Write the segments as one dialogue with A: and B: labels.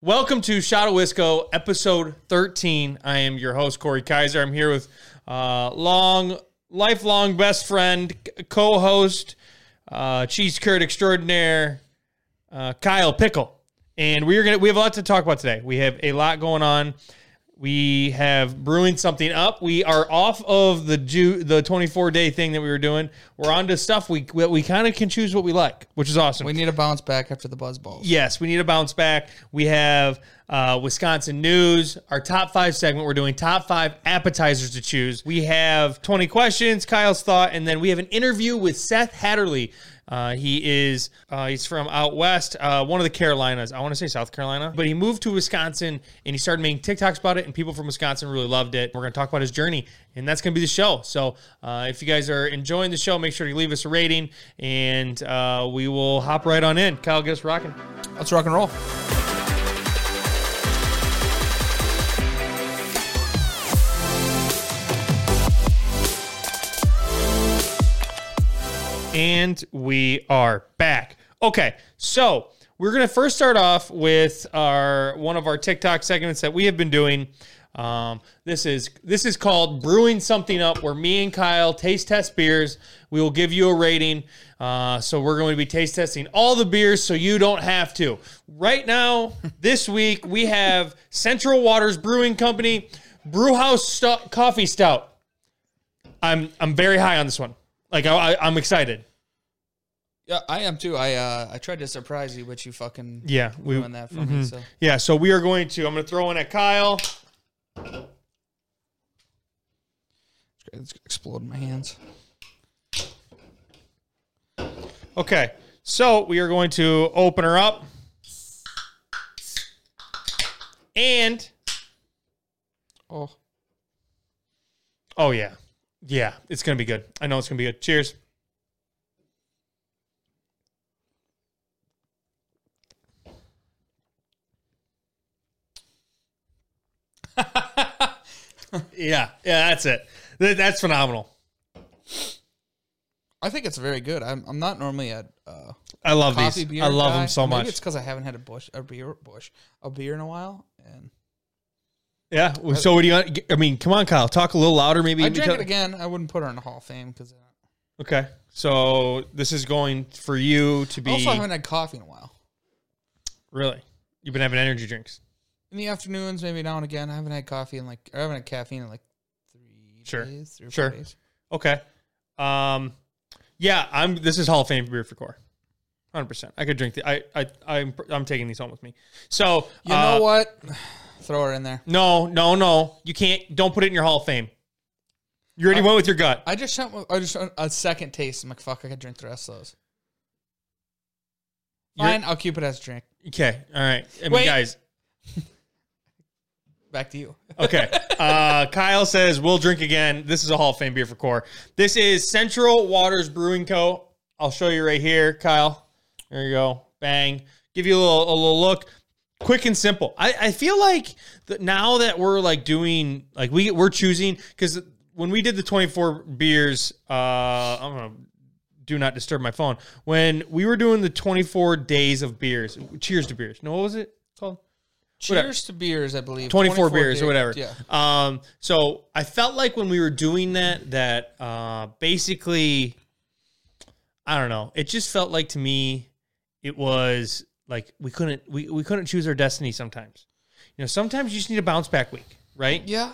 A: Welcome to Shot of Wisco, episode 13. I am your host, Corey Kaiser. I'm here with uh, long, lifelong best friend, co host, uh, cheese curd extraordinaire, uh, Kyle Pickel. And we're gonna we have a lot to talk about today. We have a lot going on. We have brewing something up. We are off of the Ju- the 24 day thing that we were doing. We're on to stuff we we, we kind of can choose what we like, which is awesome.
B: We need a bounce back after the buzz balls.
A: Yes, we need a bounce back. We have uh, Wisconsin news, our top five segment. We're doing top five appetizers to choose. We have 20 questions, Kyle's thought, and then we have an interview with Seth Hatherly. Uh, he is uh, he's from out west, uh, one of the Carolinas. I want to say South Carolina, but he moved to Wisconsin and he started making TikToks about it, and people from Wisconsin really loved it. We're going to talk about his journey, and that's going to be the show. So uh, if you guys are enjoying the show, make sure to leave us a rating, and uh, we will hop right on in. Kyle, get us rocking.
B: Let's rock and roll.
A: And we are back. Okay, so we're gonna first start off with our one of our TikTok segments that we have been doing. Um, this is this is called brewing something up, where me and Kyle taste test beers. We will give you a rating. Uh, so we're going to be taste testing all the beers, so you don't have to. Right now, this week we have Central Waters Brewing Company Brewhouse Stu- Coffee Stout. I'm I'm very high on this one. Like I, I, I'm excited.
B: Yeah, I am too. I uh, I tried to surprise you, but you fucking
A: Yeah, we
B: ruined that for me. So
A: yeah. So we are going to. I'm going to throw in at Kyle.
B: it's gonna explode in my hands.
A: Okay, so we are going to open her up, and
B: Oh,
A: oh yeah, yeah, it's going to be good. I know it's going to be good. Cheers. yeah, yeah, that's it. That's phenomenal.
B: I think it's very good. I'm I'm not normally a uh,
A: I love these.
B: beer.
A: I love
B: guy.
A: them so
B: Maybe
A: much.
B: it's because I haven't had a bush a beer bush a beer in a while, and
A: Yeah. well, So what do you? I mean, come on, Kyle. Talk a little louder, maybe.
B: I drink
A: because-
B: it again. I wouldn't put her in the Hall of Fame because
A: Okay. So this is going for you to
B: I
A: be
B: also I haven't had coffee in a while.
A: really. You've been having energy drinks.
B: In the afternoons, maybe now and again. I haven't had coffee in like I haven't had caffeine in like three
A: Sure.
B: days, three
A: Sure.
B: days.
A: Okay. Um, yeah, I'm. This is Hall of Fame beer for core. Hundred percent. I could drink the. I. I. I'm. I'm taking these home with me. So
B: You
A: uh,
B: know what? Throw her in there.
A: No, no, no. You can't. Don't put it in your Hall of Fame. You already went with your gut.
B: I just shot, I just a second taste. I'm like, fuck, I could drink the rest of those.
A: You're-
B: Fine, I'll keep it as a drink.
A: Okay. All right. I mean,
B: Wait.
A: guys.
B: Back to you.
A: Okay. Uh, Kyle says we'll drink again. This is a Hall of Fame beer for core. This is Central Waters Brewing Co. I'll show you right here, Kyle. There you go. Bang. Give you a little, a little look. Quick and simple. I, I feel like that now that we're like doing like we we're choosing because when we did the 24 beers, uh, I'm gonna do not disturb my phone. When we were doing the 24 days of beers, cheers to beers. No, what was it called?
B: Cheers
A: Whatever.
B: to beers, I believe.
A: 24, beers or whatever.
B: Yeah.
A: Um, so I felt like when we were doing that, that uh, basically, I don't know. It just felt like to me, it was like we couldn't we, we couldn't choose our destiny sometimes. You know, sometimes you just need a bounce back week, right?
B: Yeah.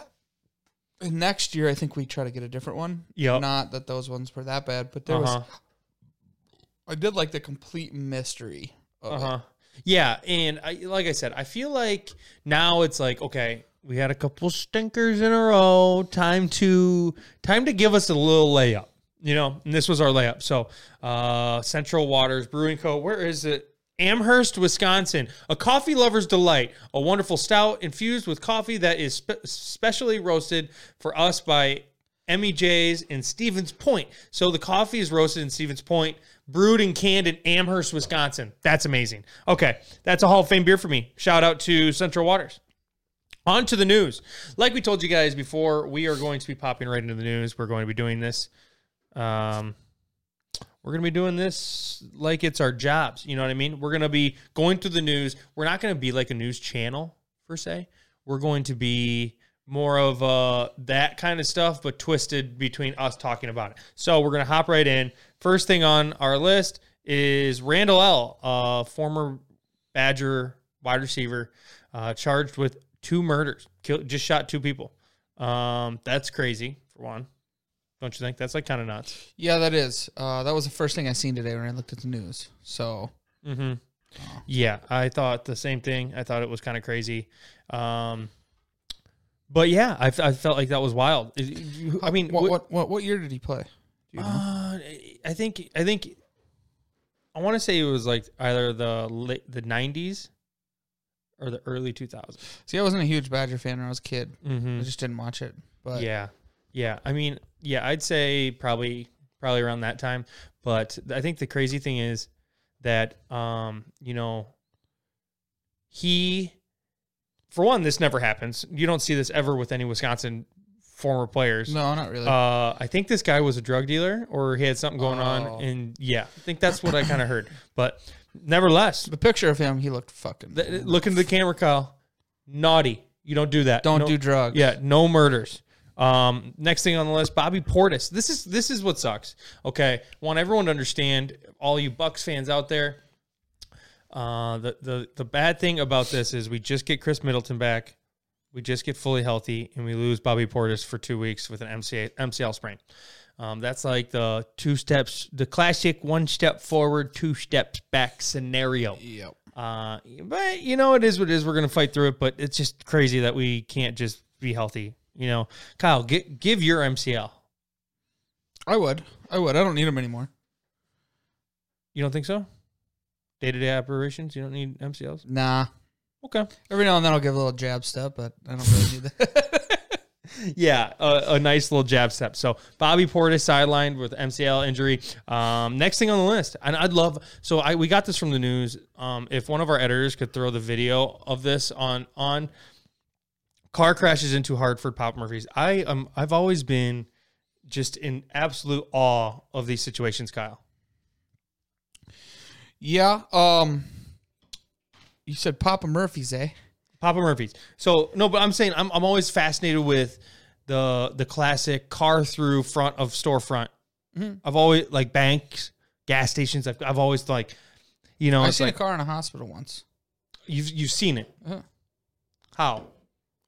B: And next year, I think we try to get a different one.
A: Yeah.
B: Not that those ones were that bad, but there
A: Uh-huh.
B: was. I did like the complete mystery.
A: Uh huh. Yeah, and I, like I said, I feel like now it's like okay, we had a couple stinkers in a row. Time to time to give us a little layup, you know. And this was our layup. So, uh, Central Waters Brewing Co. Where is it? Amherst, Wisconsin. A coffee lover's delight. A wonderful stout infused with coffee that is spe- specially roasted for us by Emy J's in Stevens Point. So the coffee is roasted in Stevens Point, brewed and canned in Amherst, Wisconsin. That's amazing. Okay, that's a Hall of Fame beer for me. Shout out to Central Waters. On to the news. Like we told you guys before, we are going to be popping right into the news. We're going to be doing this. Um, we're gonna be doing this like it's our jobs. You know what I mean? We're gonna be going through the news. We're not gonna be like a news channel per se. We're going to be more of uh that kind of stuff, but twisted between us talking about it. So we're gonna hop right in. First thing on our list is Randall L, uh, former Badger wide receiver, uh, charged with two murders. Killed, just shot two people. Um, that's crazy for one. Don't you think? That's like kind of nuts.
B: Yeah, that is. Uh, that was the first thing I seen today when I looked at the news. So
A: Mm-hmm. Yeah, I thought the same thing. I thought it was kind of crazy. Um, but yeah, I, I felt like that was wild. I mean,
B: what what what, what year did he play? You know?
A: Uh, I think I think I want to say it was like either the late the nineties or the early two thousands.
B: See, I wasn't a huge Badger fan when I was a kid.
A: Mm-hmm.
B: I just didn't watch it. But
A: yeah, yeah. I mean, yeah, I'd say probably probably around that time. But I think the crazy thing is that um, you know, he for one, this never happens. You don't see this ever with any Wisconsin former players.
B: no, not really.
A: Uh, I think this guy was a drug dealer or he had something going
B: Oh.
A: on. And yeah, I think that's what I kind of heard. But nevertheless,
B: the picture of him, he looked fucking.
A: look into the camera, Kyle. Naughty. You don't do that.
B: don't
A: No-
B: do drugs.
A: Yeah, no murders. Um, next thing on the list, Bobby Portis. This is this is what sucks. Okay, want everyone to understand, all you Bucks fans out there. Uh, the the the bad thing about this is we just get Khris Middleton back, we just get fully healthy, and we lose Bobby Portis for two weeks with an MCA, MCL sprain. Um, that's like the two steps, the classic one step forward, two steps back scenario.
B: Yep.
A: Uh, but you know, it is what it is. We're gonna fight through it, but it's just crazy that we can't just be healthy. You know, Kyle, gi- give your MCL.
B: I would. I would. I don't need him anymore.
A: You don't think so? Day to day operations, you don't need MCLs.
B: Nah.
A: Okay.
B: Every now and then I'll give a little jab step, but I don't really need that.
A: Yeah, a, a nice little jab step. So Bobby Portis sidelined with MCL injury. Um, next thing on the list, and I'd love. So I we got this from the news. Um, if one of our editors could throw the video of this on on car crashes into Hartford Pop Murphy's. I um I've always been just in absolute awe of these situations, Kyle.
B: Yeah. Um. You said Papa Murphy's, eh?
A: Papa Murphy's. So no, but I'm saying I'm I'm always fascinated with the the classic car through front of storefront.
B: Mhm.
A: I've always like banks, gas stations. I've, I've always like, you know,
B: I seen
A: like
B: a car in a hospital once.
A: you've you've seen it.
B: Uh-huh.
A: How?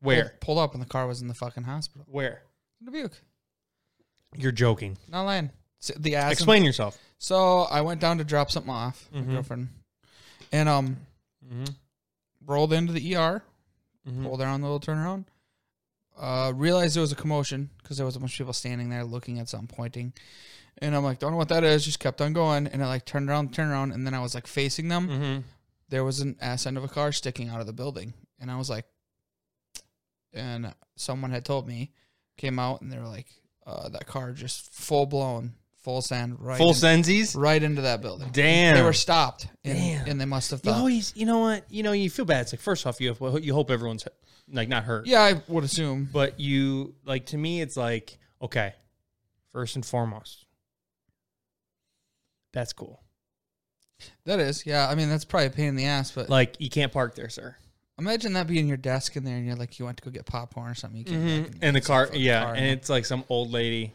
A: Where?
B: Pulled, pulled up and the car was in the fucking hospital.
A: Where?
B: Dubuque.
A: You're joking.
B: Not lying. The.
A: Explain yourself.
B: So I went down to drop something off,
A: Mhm.
B: my girlfriend, and um,
A: Mm-hmm.
B: rolled into the ER, pulled around the little turnaround. Uh, realized there was a commotion because there was a bunch of people standing there looking at something, pointing, and I'm like, don't know what that is. Just kept on going, and I like turned around, turned around, and then I was like facing them.
A: Mm-hmm.
B: There was an ass end of a car sticking out of the building, and I was like, and someone had told me, came out, and they were like, uh, that car just full blown, full send, right,
A: Full
B: in-
A: sensies.
B: right into that building.
A: Damn.
B: They were stopped, and,
A: Damn.
B: and they must have
A: You
B: thought.
A: always, you know what? You know, you feel bad. It's like first off, you have, you hope everyone's like not hurt.
B: yeah, I would assume.
A: But you like to me, it's like okay, first and foremost, that's cool.
B: That is, yeah. I mean, that's probably a pain in the ass, but
A: Like you can't park there, sir.
B: imagine that being your desk in there, and you're like, you went to go get popcorn or something. You can't
A: Mm-hmm.
B: and
A: And the car,
B: fucking
A: yeah,
B: car,
A: and it's like some old lady.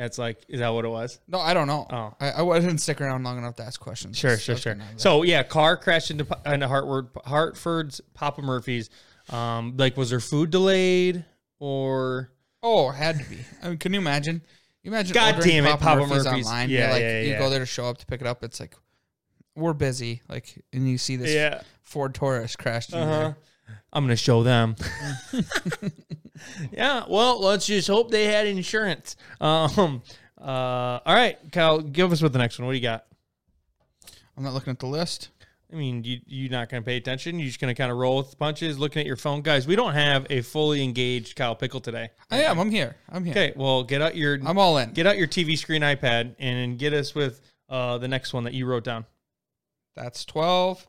A: That's like, is that what it was?
B: no, I don't know.
A: Oh.
B: I, I didn't stick around long enough to ask questions.
A: Sure, sure, sure.
B: gonna have that.
A: So yeah, car crashed into into Hartford, Hartford's Papa Murphy's. Um, like, was there food delayed or?
B: oh, had to be. I mean, can you imagine? You imagine
A: God damn it,
B: Papa,
A: Papa
B: Murphy's,
A: Murphy's.
B: online.
A: Yeah,
B: like,
A: yeah,
B: you go there to show up to pick it up. It's like we're busy, like, and you see this
A: Yeah.
B: Ford Taurus crashed.
A: Uh-huh. I'm gonna show them. yeah. Well, let's just hope they had insurance. Um. Uh. All right, Kyle, give us with the next one. What do you got?
B: I'm not looking at the list.
A: I mean, you you're not going to pay attention. You're just going to kind of roll with the punches, looking at your phone, guys. We don't have a fully engaged Kyle Pickel today.
B: I am. I'm here. I'm here.
A: Okay, well, get out your
B: I'm all in.
A: get out your TV screen iPad and get us with uh, the next one that you wrote down.
B: That's 12.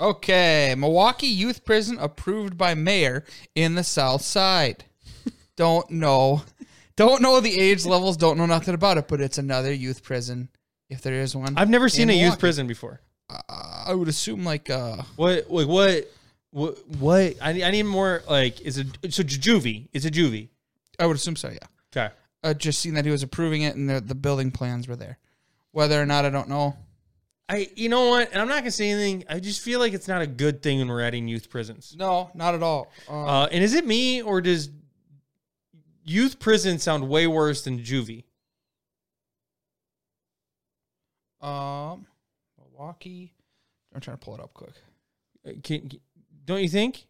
B: Okay. Milwaukee Youth Prison approved by mayor in the South Side. Don't know. Don't know the age levels. Don't know nothing about it, but it's another youth prison if there is one.
A: I've never seen a youth prison before.
B: Uh, I would assume like uh,
A: What? Like what? What? What? I need, I need more. Like, is it so juvie? It's a juvie.
B: I would assume so. Yeah.
A: Okay.
B: I just seen that he was approving it and the the building plans were there. Whether or not I don't know.
A: I. You know what? And I'm not gonna say anything. I just feel like it's not a good thing when we're adding youth prisons.
B: No, not at all. Uh,
A: Uh, and is it me or does youth prison sound way worse than juvie?
B: um, Milwaukee. I'm trying to pull it up quick.
A: Uh, Can, don't you think?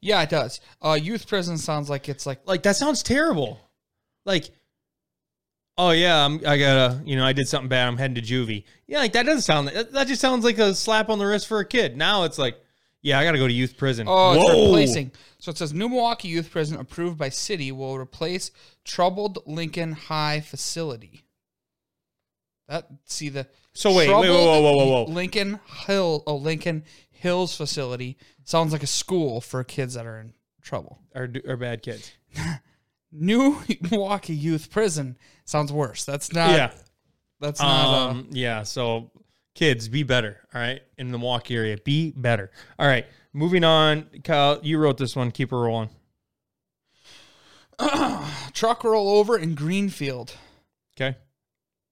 B: Yeah, it does. Uh, youth prison sounds like it's like
A: Like that sounds terrible. Like, oh yeah, I'm, I gotta, you know, I did something bad. I'm heading to juvie. Yeah, like that doesn't sound. That, that just sounds like a slap on the wrist for a kid. Now it's like, yeah, I gotta go to youth prison.
B: Oh, it's
A: Whoa.
B: replacing. So it says new Milwaukee Youth Prison approved by city will replace troubled Lincoln High facility. That see the
A: So wait, wait, wait, whoa, whoa, whoa, whoa.
B: Lincoln Hill oh Lincoln Hills facility sounds like a school for kids that are in trouble.
A: Are are bad kids?
B: New Milwaukee Youth Prison sounds worse. That's not.
A: yeah.
B: That's not. uh,
A: Um. Yeah. So, kids, be better. All right, in the Milwaukee area, be better. All right. Moving on, Kyle. You wrote this one. Keep her rolling.
B: truck roll over in Greenfield.
A: Okay.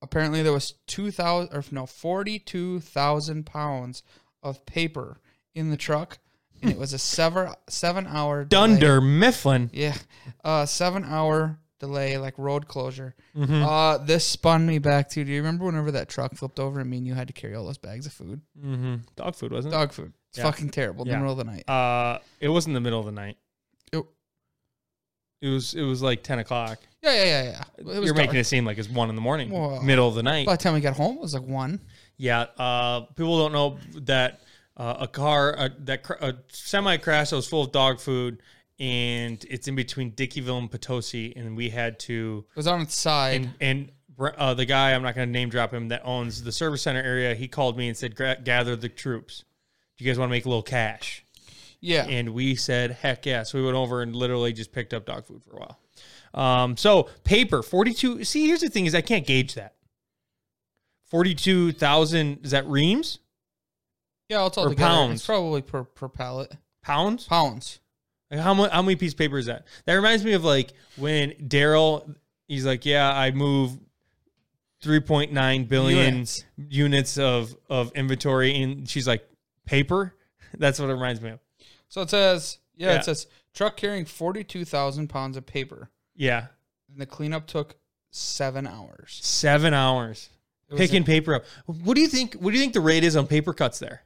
B: apparently there was 2000 or no 42,000 pounds of paper in the truck and it was a seven seven hour delay.
A: Dunder Mifflin.
B: yeah uh 7 hour delay like road closure
A: Mhm.
B: uh this spun me back to do you remember whenever that truck flipped over and me and you had to carry all those bags of food
A: Mm-hmm. Dog food wasn't it?
B: dog food it's
A: Yeah.
B: fucking terrible in
A: Yeah.
B: the middle of the night
A: Uh, it wasn't the middle of the night.
B: It-
A: It was. It was like ten o'clock.
B: yeah yeah yeah yeah it was
A: You're
B: dark.
A: making it seem like it's one in the morning, middle of the night.
B: by the time we got home it was like one
A: Yeah, uh, people don't know that uh, a car uh, that cr- a semi crashed that was full of dog food, and it's in between Dickeyville and Potosi, and we had to
B: it was on its side
A: and and uh, the guy I'm not going to name drop him that owns the service center area. He called me and said, "Gather the troops. Do you guys want to make a little cash?"
B: yeah
A: And we said, "Heck yeah!" So we went over and literally just picked up dog food for a while. Um, so paper, forty-two. See, here's the thing: is I can't gauge that. Forty-two thousand. Is that reams?
B: Yeah it's all
A: or
B: together
A: pounds.
B: it's probably per per pallet
A: Pounds?
B: pounds
A: Like how much? How many piece of paper is that? That reminds me of like when Daryl. He's like, "Yeah, I move three point nine billion
B: Units.
A: units of of inventory," and she's like, "Paper." That's what it reminds me of.
B: So it says, yeah,
A: Yeah.
B: it says truck carrying 42,000 pounds of paper.
A: Yeah,
B: And the cleanup took seven hours.
A: seven hours picking paper up. What do you think? What do you think the rate is on paper cuts there?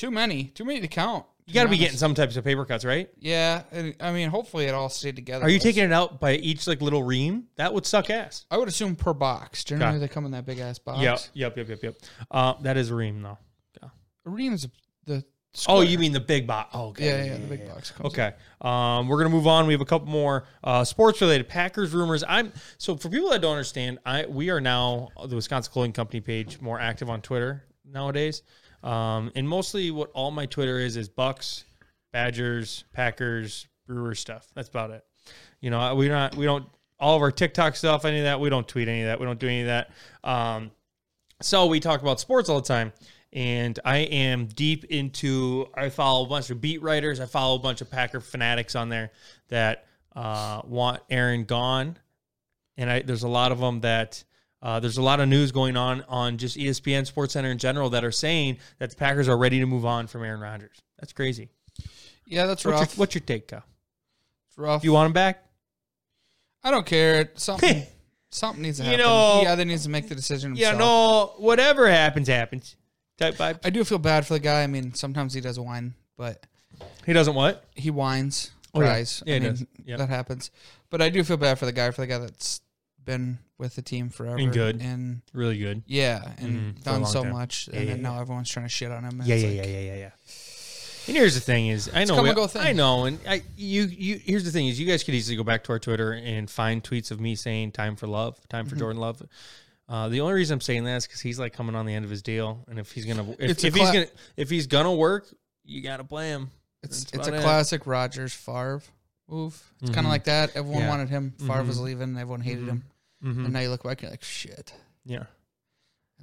B: Too many, too many to count.
A: You got to be getting some types of paper cuts, right?
B: Yeah, and, I mean, hopefully it all stayed together.
A: Are you taking it out by each like little ream? That would suck ass.
B: I would assume per box. Generally, they come in that big ass box.
A: Yep, yep, yep, yep, yep. Uh, that is a ream though.
B: A ream is the.
A: Oh, you mean the big box? Oh, okay.
B: Yeah, yeah, the big box. Comes
A: Okay. Um, we're gonna move on. We have a couple more uh, sports related Packers rumors. I'm so for people that don't understand, I we are now the Wisconsin Clothing Company page more active on Twitter nowadays, um, and mostly what all my Twitter is is Bucks, Badgers, Packers, Brewer stuff. That's about it. You know, we're not we don't all of our TikTok stuff, any of that. We don't tweet any of that. We don't do any of that. Um, so we talk about sports all the time. And I am deep into. I follow a bunch of beat writers. I follow a bunch of Packer fanatics on there that uh, want Aaron gone, and I, there's a lot of them that uh, there's a lot of news going on on just ESPN Sports Center in general that are saying that the Packers are ready to move on from Aaron Rodgers. That's crazy.
B: Yeah, that's
A: What's your,
B: rough.
A: what's your take, Kyle?
B: It's rough.
A: Do you want him back?
B: I don't care. Something. something needs to happen.
A: You know-
B: he either needs to make the decision
A: Yeah,
B: himself.
A: no. Whatever happens, happens. Type vibe.
B: I do feel bad for the guy. I mean, sometimes he does whine, but
A: He doesn't what?
B: he whines,
A: Oh, yeah.
B: cries.
A: Yeah,
B: I mean.
A: Yeah.
B: that happens. But I do feel bad for the guy, for the guy that's been with the team forever
A: And good.
B: and
A: Really good.
B: yeah, and
A: Mhm,
B: done so
A: time.
B: much,
A: Yeah,
B: and
A: yeah,
B: then
A: yeah.
B: now everyone's trying to shit on him.
A: Yeah, yeah,
B: like,
A: yeah, yeah, yeah, yeah. And here's the thing: is I know, we-. I know, and I you you. Here's the thing: is you guys could easily go back to our Twitter and find tweets of me saying "time for love," "time
B: Mm-hmm.
A: for Jordan Love." Uh, the only reason I'm saying that is because he's like coming on the end of his deal, and if he's gonna, if, if he's gonna, if he's gonna work, you gotta play him.
B: It's
A: That's
B: it's a
A: it.
B: classic Rodgers Favre move. It's
A: Mhm.
B: kind of like that. Everyone
A: Yeah.
B: wanted him. Favre was
A: Mhm.
B: leaving. Everyone hated
A: Mhm.
B: him.
A: Mhm.
B: And now you look back, you're like, shit,
A: Yeah.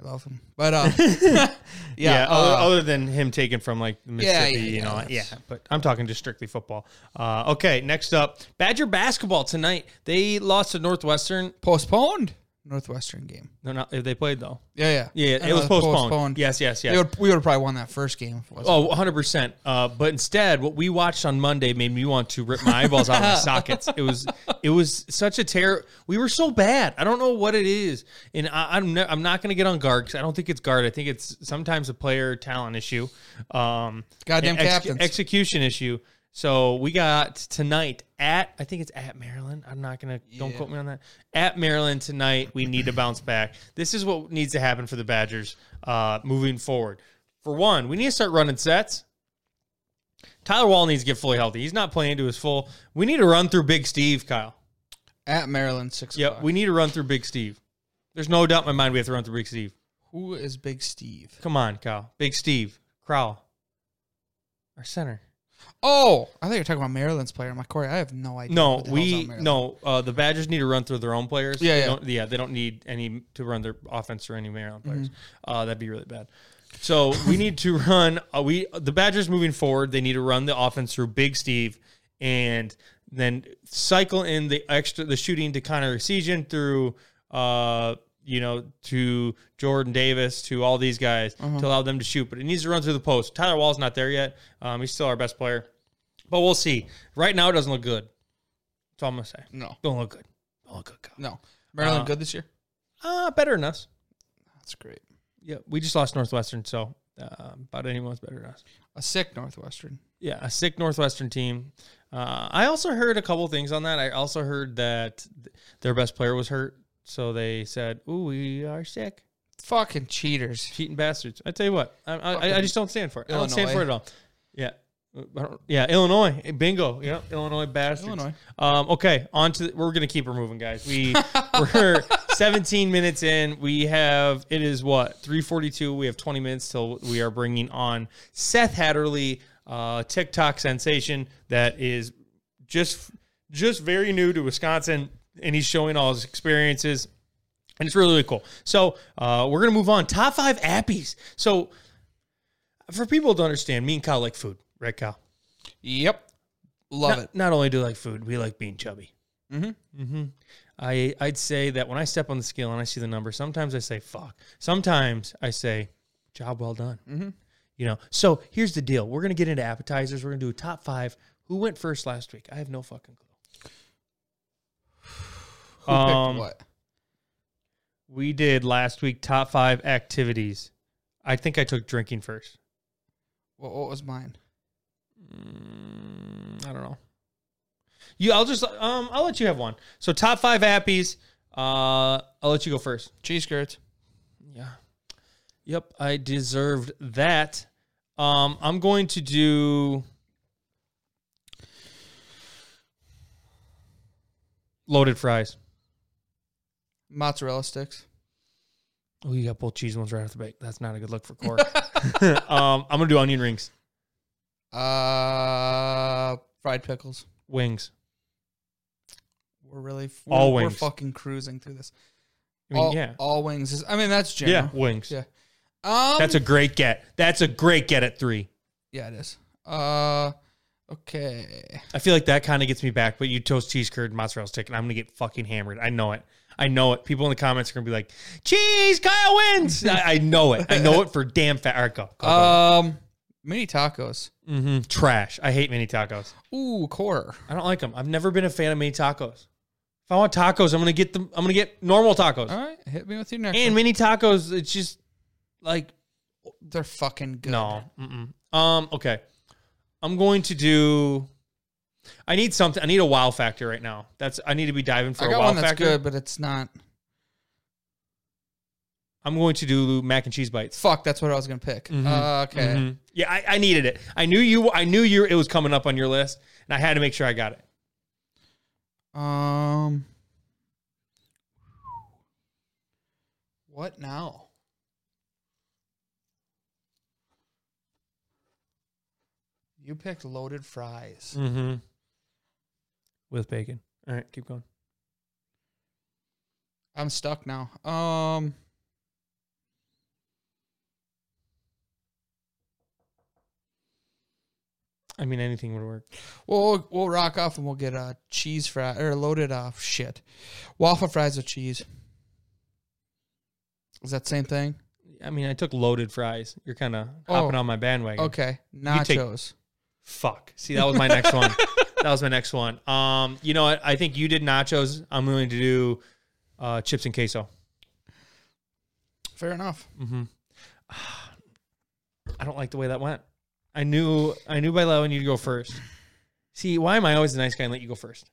B: I love him. But uh, yeah,
A: Yeah.
B: uh,
A: other, other than him taken from like Mississippi,
B: yeah,
A: you
B: yeah,
A: know,
B: that's-
A: yeah. But I'm talking just strictly football. Uh, okay, next up, Badger basketball tonight. They lost to Northwestern.
B: postponed Northwestern game.
A: No, not they played though.
B: Yeah, yeah,
A: Yeah,
B: I
A: it was
B: know,
A: postponed. Yes, yes, yes.
B: Would, we would have probably won that first game. wasn't.
A: Oh, 100%. Uh, but instead, what we watched on Monday made me want to rip my eyeballs out of my sockets. It was it was such a terror. We were so bad. I don't know what it is. And I, I'm, ne- I'm not going to get on guard because I don't think it's guard. I think it's sometimes a player talent issue. Um,
B: Goddamn
A: ex-
B: captains.
A: Execution issue. So we got tonight at, I think it's at Maryland. I'm not going to, don't quote me on that. At Maryland tonight, we need to bounce back. This is what needs to happen for the Badgers uh, moving forward. For one, we need to start running sets. Tyler Wahl needs to get fully healthy. He's not playing to his full. We need to run through Big Steve, Kyle.
B: At Maryland, six
A: Yep,
B: o'clock.
A: we need to run through Big Steve. There's no doubt in my mind we have to run through Big Steve.
B: Who is Big Steve?
A: Come on, Kyle. Big Steve. Crowl. Our center.
B: Oh, I thought you were talking about Maryland's player. My Corey, I have no idea.
A: No, we no. Uh, the Badgers need to run through their own players.
B: Yeah,
A: They
B: yeah.
A: Don't, yeah. They don't need any to run their offense or any Maryland players.
B: Mm-hmm.
A: Uh, that'd be really bad. So we need to run. Uh, we the Badgers moving forward. They need to run the offense through Big Steve, and then cycle in the extra the shooting to Connor Essegian through. Uh, you know, to Jordan Davis, to all these guys
B: Uh-huh.
A: to allow them to shoot, but it needs to run through the post. Tyler Wahl's not there yet. Um, he's still our best player, but we'll see. Right now, it doesn't look good. That's all I'm gonna say.
B: no,
A: Don't look good. Don't look good. Kyle.
B: no. Maryland
A: Uh,
B: good this year.
A: Uh, better than us.
B: That's great.
A: Yeah, we just lost Northwestern, so uh, about anyone's better than us.
B: A sick Northwestern.
A: Yeah, a sick Northwestern team. Uh, I also heard a couple things on that. I also heard that th- their best player was hurt, so they said, "Ooh, we are sick,
B: Fucking cheaters.
A: cheating bastards." I tell you what, I, I, I- just don't stand for it. I don't stand for it at all. Yeah. Yeah, Illinois, bingo. Yeah, Illinois bastards.
B: Illinois.
A: Um, okay, on to we're gonna keep her moving, guys. We we're 17 minutes in. We have it is what 3:42. We have 20 minutes till we are bringing on Seth Hatherly, uh, TikTok sensation that is just just very new to Wisconsin, and he's showing all his experiences. And it's really, really cool. So uh, we're gonna move on. Top five appies. So for people to understand, me and Kyle like food, right, Kyle?
B: Yep. Love
A: not,
B: it.
A: Not only do we like food, we like being chubby.
B: Mm-hmm.
A: Mm-hmm. I I'd say that when I step on the scale and I see the number, sometimes I say fuck. Sometimes I say, job well done.
B: Mhm.
A: You know. So here's the deal: we're gonna get into appetizers. We're gonna do a top five. Who went first last week? I have no fucking clue.
B: Who
A: Um,
B: picked what?
A: We did last week top five activities. I think I took drinking first.
B: what? What was mine?
A: Mm, I don't know. You, I'll just um, I'll let you have one. So top five appies. Uh, I'll let you go first.
B: Cheese curds.
A: Yeah. Yep, I deserved that. Um, I'm going to do loaded fries.
B: Mozzarella sticks.
A: Oh, you got both cheese ones right off the bat. That's not a good look for Core. um, I'm gonna do onion rings,
B: Uh, fried pickles.
A: wings.
B: We're really
A: All
B: we're,
A: wings.
B: We're fucking cruising through this.
A: I mean,
B: all,
A: yeah,
B: all wings is. I mean, that's
A: yeah,
B: general.
A: wings.
B: Yeah. Um,
A: That's a great get. That's a great get at three.
B: yeah. It is. Uh, okay.
A: I feel like that kind of gets me back, but you toast cheese curd mozzarella stick, and I'm gonna get fucking hammered. I know it. I know it. People in the comments are gonna be like, "Cheese, Kyle wins." I, I know it. I know it for damn fat. All right, go. go, go.
B: Um, mini tacos.
A: hmm Trash. I hate mini tacos.
B: Ooh, quarter.
A: I don't like them. I've never been a fan of mini tacos. If I want tacos, I'm gonna get them. I'm gonna get normal tacos.
B: All right, hit me with your next.
A: And
B: one.
A: mini tacos, it's just like
B: They're fucking good.
A: no. Mm-mm. Um. Okay. I'm going to do. I need something. I need a wow factor right now. That's. I need to be diving for
B: I
A: a
B: got
A: wow
B: one that's
A: factor.
B: good, but it's not.
A: I'm going to do mac and cheese bites.
B: Fuck, that's what I was gonna pick.
A: Mhm.
B: Uh, okay.
A: Mhm. Yeah, I, I needed it. I knew you. I knew you. It was coming up on your list, and I had to make sure I got it.
B: Um, what now? You picked loaded fries.
A: Mm-hmm. With bacon. All right, keep going.
B: I'm stuck now. Um,
A: I mean, anything would work.
B: we'll we'll rock off and we'll get a cheese fry or loaded off shit, waffle fries with cheese. Is that the same thing?
A: I mean, I took loaded fries. You're kind of
B: Oh.
A: hopping on my bandwagon.
B: Okay,
A: take-
B: nachos.
A: Fuck. See, that was my next one. That was my next one. Um, you know what? I think you did nachos. I'm willing to do uh, chips and queso.
B: Fair enough.
A: Mm-hmm. I don't like the way that went. I knew I knew by allowing you to go first. See, why am I always the nice guy and let you go first?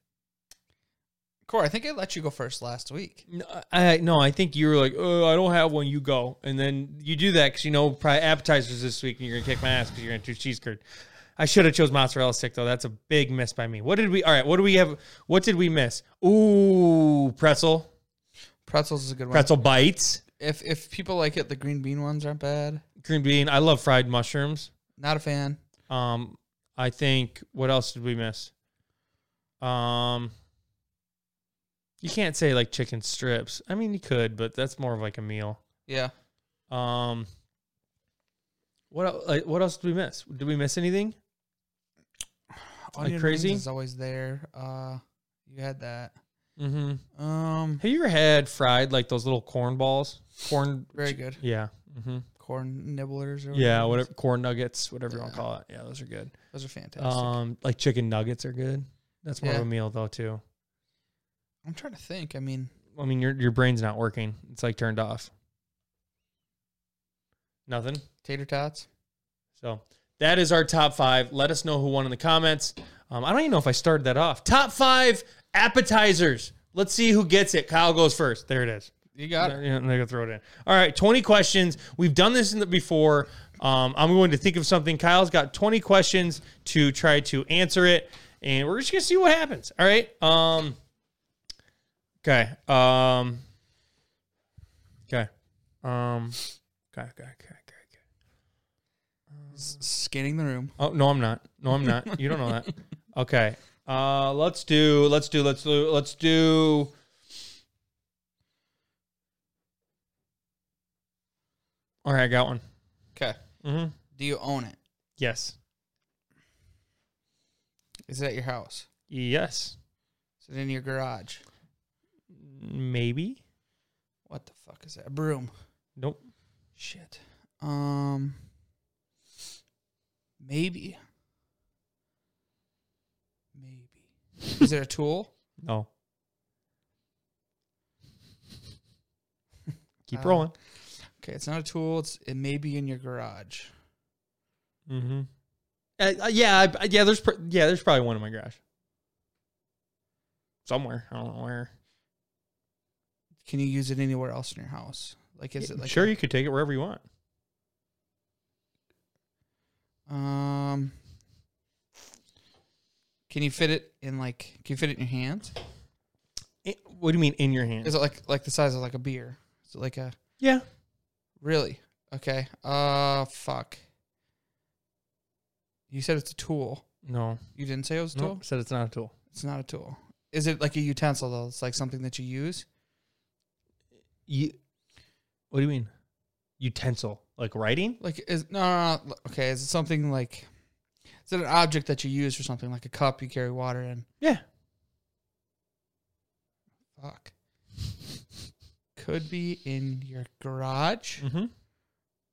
B: Core, I think I let you go first last week.
A: No, I no, I think you were like, oh, I don't have one. You go, and then you do that because you know probably appetizers this week, and you're gonna kick my ass because you're gonna do cheese curd. I should have chose mozzarella stick though. That's a big miss by me. What did we? All right, what do we have? What did we miss? Ooh, pretzel,
B: Pretzels is a good one.
A: pretzel bites,
B: If if people like it, the green bean ones aren't bad.
A: green bean. I love fried mushrooms.
B: Not a fan.
A: Um, I think what else did we miss? Um, you can't say like chicken strips. I mean, you could, but that's more of like a meal.
B: Yeah.
A: Um, what el- like, what else did we miss? Did we miss anything?
B: Onion
A: crazy?
B: rings is always there. Uh, you had that.
A: Mm-hmm.
B: Um,
A: Have you ever had fried like those little corn balls? Corn.
B: very good.
A: Yeah. Mm-hmm.
B: Corn nibblers. Or
A: Yeah.
B: it is.
A: Whatever. Corn nuggets. Whatever you want to call it. Yeah, those are good.
B: Those are fantastic.
A: Um, like chicken nuggets are good. That's more of a meal though too.
B: I'm trying to think. I mean,
A: I mean, your your brain's not working. It's like turned off. Nothing.
B: tater tots.
A: So that is our top five. Let us know who won in the comments. Um, I don't even know if I started that off. Top five appetizers. Let's see who gets it. Kyle goes first. There it is.
B: You got it.
A: Yeah, I'm gonna throw it in. All right, 20 questions. We've done this in the before. Um, I'm going to think of something. Kyle's got 20 questions to try to answer it, and we're just gonna see what happens. All right. Um. Okay. Um. Okay. Um. Okay. Okay. Okay. Okay. okay.
B: S- Scanning the room.
A: Oh no, I'm not. No, I'm not. You don't know that. Okay. Uh, let's do. Let's do. Let's do. Let's do. All right, I got one.
B: Okay.
A: Mm-hmm.
B: Do you own it?
A: Yes.
B: Is it at your house?
A: Yes.
B: Is it in your garage?
A: Maybe.
B: What the fuck is that? A broom.
A: Nope.
B: Shit. Um. Maybe. Maybe. Is it a tool?
A: No. Keep
B: Uh,
A: rolling.
B: Okay, it's not a tool. It's it may be in your garage.
A: Mm-hmm. Uh, uh, yeah. I, yeah. There's. pr- Yeah. There's probably one in my garage. Somewhere. I don't know where.
B: Can you use it anywhere else in your house? Like, is it like
A: sure,
B: a-
A: you could take it wherever you want.
B: Can you fit it in like? Can you fit it in your hand?
A: I- what do you mean in your hand?
B: Is it like like the size of like a beer? Is it like a
A: yeah.
B: really? Okay. Uh, fuck. You said it's a tool.
A: No.
B: You didn't say it was a tool.
A: Nope. Said it's not a tool.
B: It's not a tool. Is it like a utensil though? It's like something that you use.
A: You. What do you mean? Utensil, like writing?
B: Like is no, no, no okay? Is it something like? Is it an object that you use for something like a cup you carry water in?
A: Yeah.
B: Fuck. Could be in your garage
A: Mm-hmm.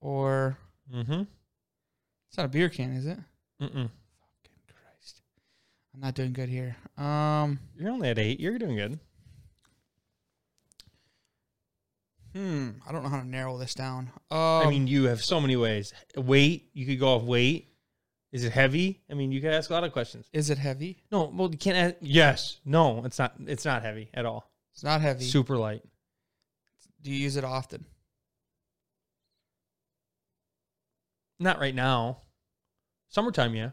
B: or
A: Mm-hmm.
B: it's not a beer can, is it?
A: Mm-mm.
B: Fucking Christ. I'm not doing good here. Um
A: You're only at eight. You're doing good.
B: hmm, I don't know how to narrow this down. Um,
A: I mean, you have so many ways. Weight. You could go off weight. Is it heavy? I mean, you could ask a lot of questions.
B: is it heavy?
A: No, well, you can't. Ask, yes. No, it's not. It's not heavy at all.
B: It's not heavy.
A: Super light.
B: Do you use it often?
A: Not right now. Summertime, yeah.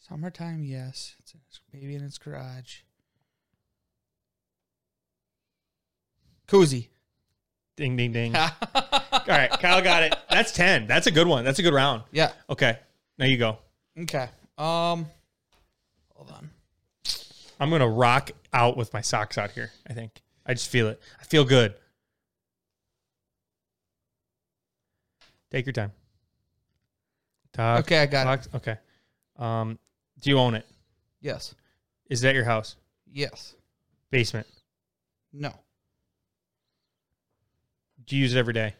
B: Summertime, yes. It's maybe in its garage. Koozie.
A: Ding, ding, ding. all right, Kyle got it. That's ten. That's a good one. That's a good round.
B: Yeah.
A: Okay, now you go.
B: Okay. Um. Hold on.
A: I'm gonna rock out with my socks out here. I think I just feel it. I feel good. Take your time. Talk.
B: Okay, I got it.
A: Okay. Um, do you own it?
B: Yes.
A: Is that your house?
B: Yes.
A: Basement.
B: No.
A: Do you use it every day?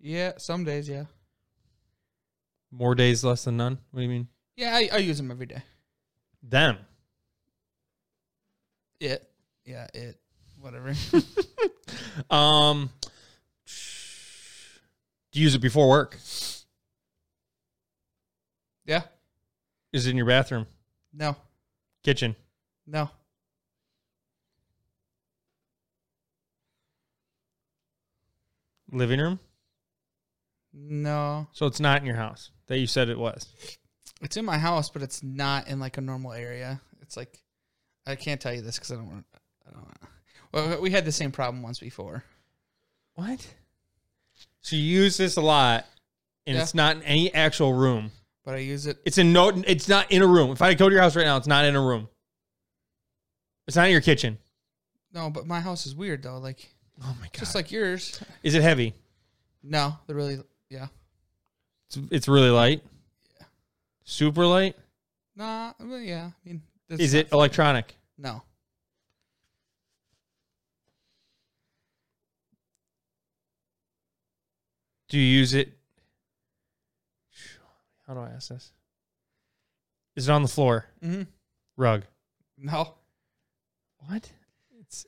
B: Yeah. Some days, yeah.
A: More days, less than none. What do you mean?
B: Yeah, I, I use them every day.
A: Them.
B: It. Yeah, it. Whatever.
A: Um, do you use it before work?
B: yeah.
A: Is it in your bathroom,
B: No.
A: kitchen?
B: No.
A: living room.
B: No.
A: So it's not in your house that you said it was.
B: It's in my house, but it's not in like a normal area. It's like I can't tell you this because I don't want. I don't. Wanna. Well, we had the same problem once before.
A: What? So you use this a lot, and
B: Yeah.
A: it's not in any actual room.
B: But I use it.
A: It's in no. It's not in a room. If I go to your house right now, it's not in a room. It's not in your kitchen.
B: No, but my house is weird though. Like
A: Oh my god!
B: just like yours.
A: Is it heavy?
B: No, they're really. Yeah.
A: It's, it's really light. Yeah. Super light.
B: Nah. Well, yeah. I mean,
A: Is
B: not-
A: it electronic?
B: No.
A: Do you use it? How do I ask this? Is it on the floor?
B: Mm-hmm.
A: Rug.
B: No.
A: What? It's.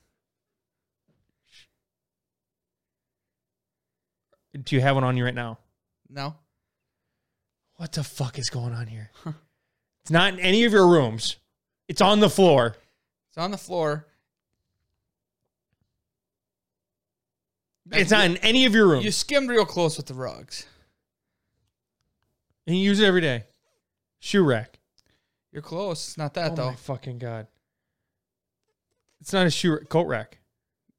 A: Do you have one on you right now?
B: No.
A: What the fuck is going on here? it's not in any of your rooms. It's on the floor.
B: It's on the floor.
A: It's not in any of your rooms.
B: You skimmed real close with the rugs.
A: and you use it every day. Shoe rack.
B: You're close. It's not that
A: oh
B: though.
A: my fucking god! It's not a shoe ra- coat rack.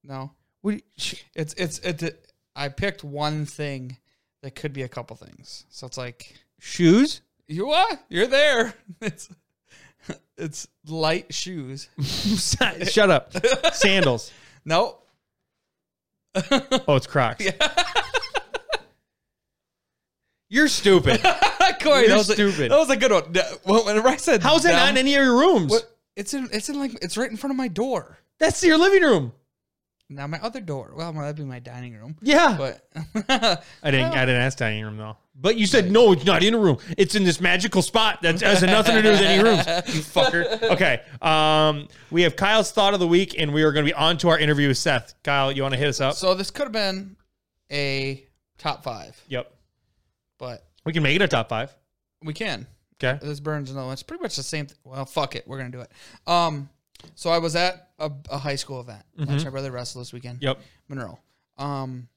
B: No.
A: What? do you- sh-
B: It's it's it. I picked one thing that could be a couple things. So it's like
A: shoes?
B: you what? You're there. It's it's light shoes.
A: Shut up. Sandals.
B: No.
A: Oh, it's Crocs. You're stupid.
B: Corey,
A: You're
B: that was a-
A: stupid.
B: that was a good one. Well, whenever I said
A: How's that not in any of your rooms?
B: What? It's in. It's in like. It's right in front of my door.
A: That's your living room.
B: Now my other door. Well, that'd be my dining room.
A: Yeah.
B: But
A: I didn't. I didn't ask dining room though. But you said no. It's not in a room. It's in this magical spot that has nothing to do with any rooms. You fucker. Okay. Um, we have Kyle's thought of the week, and we are going to be on to our interview with Seth. Kyle, you want to hit us up?
B: so this could have been a top five,
A: Yep.
B: but
A: We can make it a top five.
B: we can.
A: Okay.
B: This burns no. It's pretty much the same. Th- well, fuck it. We're gonna do it. Um, so I was at a, a high school event. Watched my brother wrestle this weekend.
A: Yep.
B: Monroe. Um,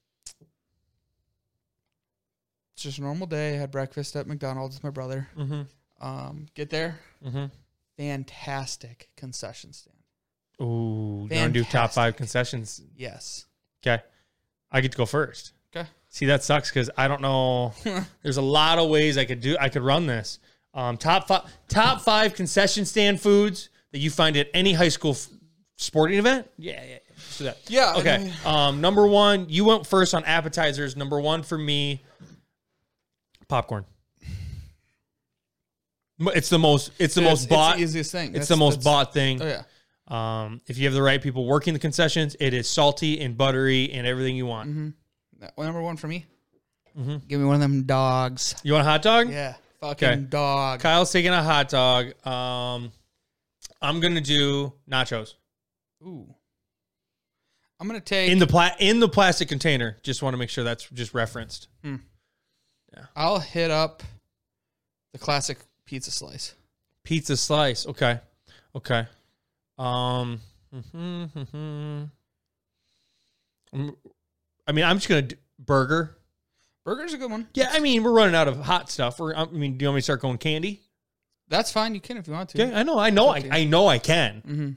B: it's just a normal day. I had breakfast at McDonald's with my brother.
A: Mm-hmm.
B: Um, get there.
A: Mm-hmm.
B: Fantastic concession stand.
A: Ooh, you want to do top five concessions?
B: Yes.
A: Okay. I get to go first.
B: Okay.
A: See, that sucks because I don't know. There's a lot of ways I could do. I could run this. Um, top five, top five concession stand foods that you find at any high school f- sporting event. Yeah, yeah. yeah. Let's do that.
B: Yeah. I
A: Okay.
B: mean-
A: Um, number one, you went first on appetizers. Number one for me, popcorn. It's the most. It's the
B: It's-
A: most
B: it's
A: bought.
B: the easiest thing.
A: It's
B: That's-
A: the most
B: that's-
A: bought thing.
B: Oh yeah.
A: Um, if you have the right people working the concessions, it is salty and buttery and everything you want.
B: Mm-hmm. Well, number one for me.
A: Mhm.
B: Give me one of them dogs.
A: You want a hot dog?
B: Yeah. Fucking
A: Okay.
B: dog.
A: Kyle's taking a hot dog. Um, I'm gonna do nachos
B: Ooh. I'm gonna take.
A: in the pla- in the plastic container. Just want to make sure that's just referenced.
B: I'll hit up the classic pizza slice.
A: Pizza slice. Okay. Okay. Um. Mm-hmm, mm-hmm. Um, I mean, I'm just gonna do burger.
B: Burger's a good one.
A: Yeah, I mean, we're running out of hot stuff. We're, I mean, do you want me to start going candy?
B: That's fine. You can if you want to.
A: Okay, I know, I know, I,
B: It's up to
A: I know, I can.
B: Mm-hmm.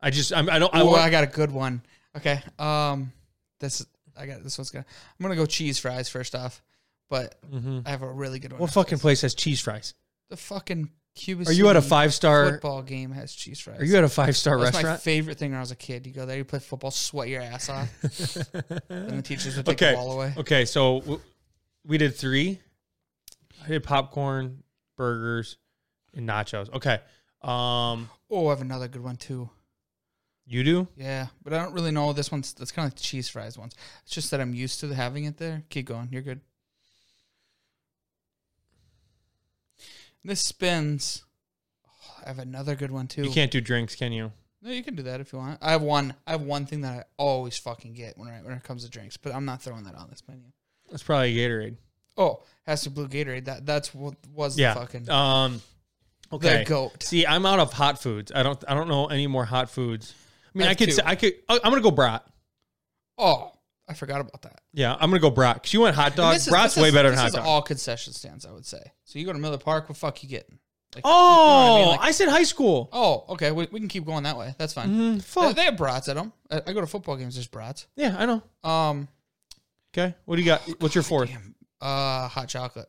A: I just, I'm, I don't, I
B: I,
A: want.
B: I got a good one. Okay. Um, this I got this one's gonna. I'm gonna go cheese fries first off, but
A: Mhm.
B: I have a really good one.
A: What fucking place has cheese fries?
B: The fucking Cuba
A: Are you at a five star?
B: football game has cheese fries.
A: Are you at a five star
B: restaurant? My favorite thing when I was a kid. You go there, you play football, sweat your ass off, and the teachers would take
A: Okay.
B: the ball away.
A: Okay, so w- we did three. I did popcorn, burgers, and nachos. Okay. Um,
B: Oh, I have another good one too.
A: you do?
B: Yeah, but I don't really know this one's. That's kind of like the cheese fries ones. It's just that I'm used to having it there. Keep going. You're good. This spins. Oh, I have another good one too.
A: You can't do drinks, can you?
B: No, you can do that if you want. I have one. I have one thing that I always fucking get when I, when it comes to drinks, but I'm not throwing that on this menu.
A: That's probably Gatorade.
B: Oh, has to blue Gatorade. That that's what was
A: Yeah.
B: the fucking
A: Um. Okay.
B: the goat.
A: See, I'm out of hot foods. I don't. I don't know any more hot foods. I mean,
B: I
A: I, could.
B: two.
A: Say, I could. I- I'm gonna go brat.
B: Oh, I forgot about that.
A: Yeah, I'm gonna go brat. Cause you went hot dog.
B: this is-
A: Brat's
B: this
A: way
B: is-
A: better than
B: this
A: hot
B: is
A: dog.
B: all concession stands, I would say. So you go to Miller Park, what fuck you getting? Like,
A: oh,
B: you know what I mean? Like-
A: I said high school.
B: Oh, okay. We, we can keep going that way. That's fine.
A: Mm,
B: They,
A: fuck.
B: they have brats at them. I, I go to football games. There's brats.
A: yeah, I know.
B: Um,
A: Okay, what do you got? What's your fourth?
B: damn. Uh, hot chocolate.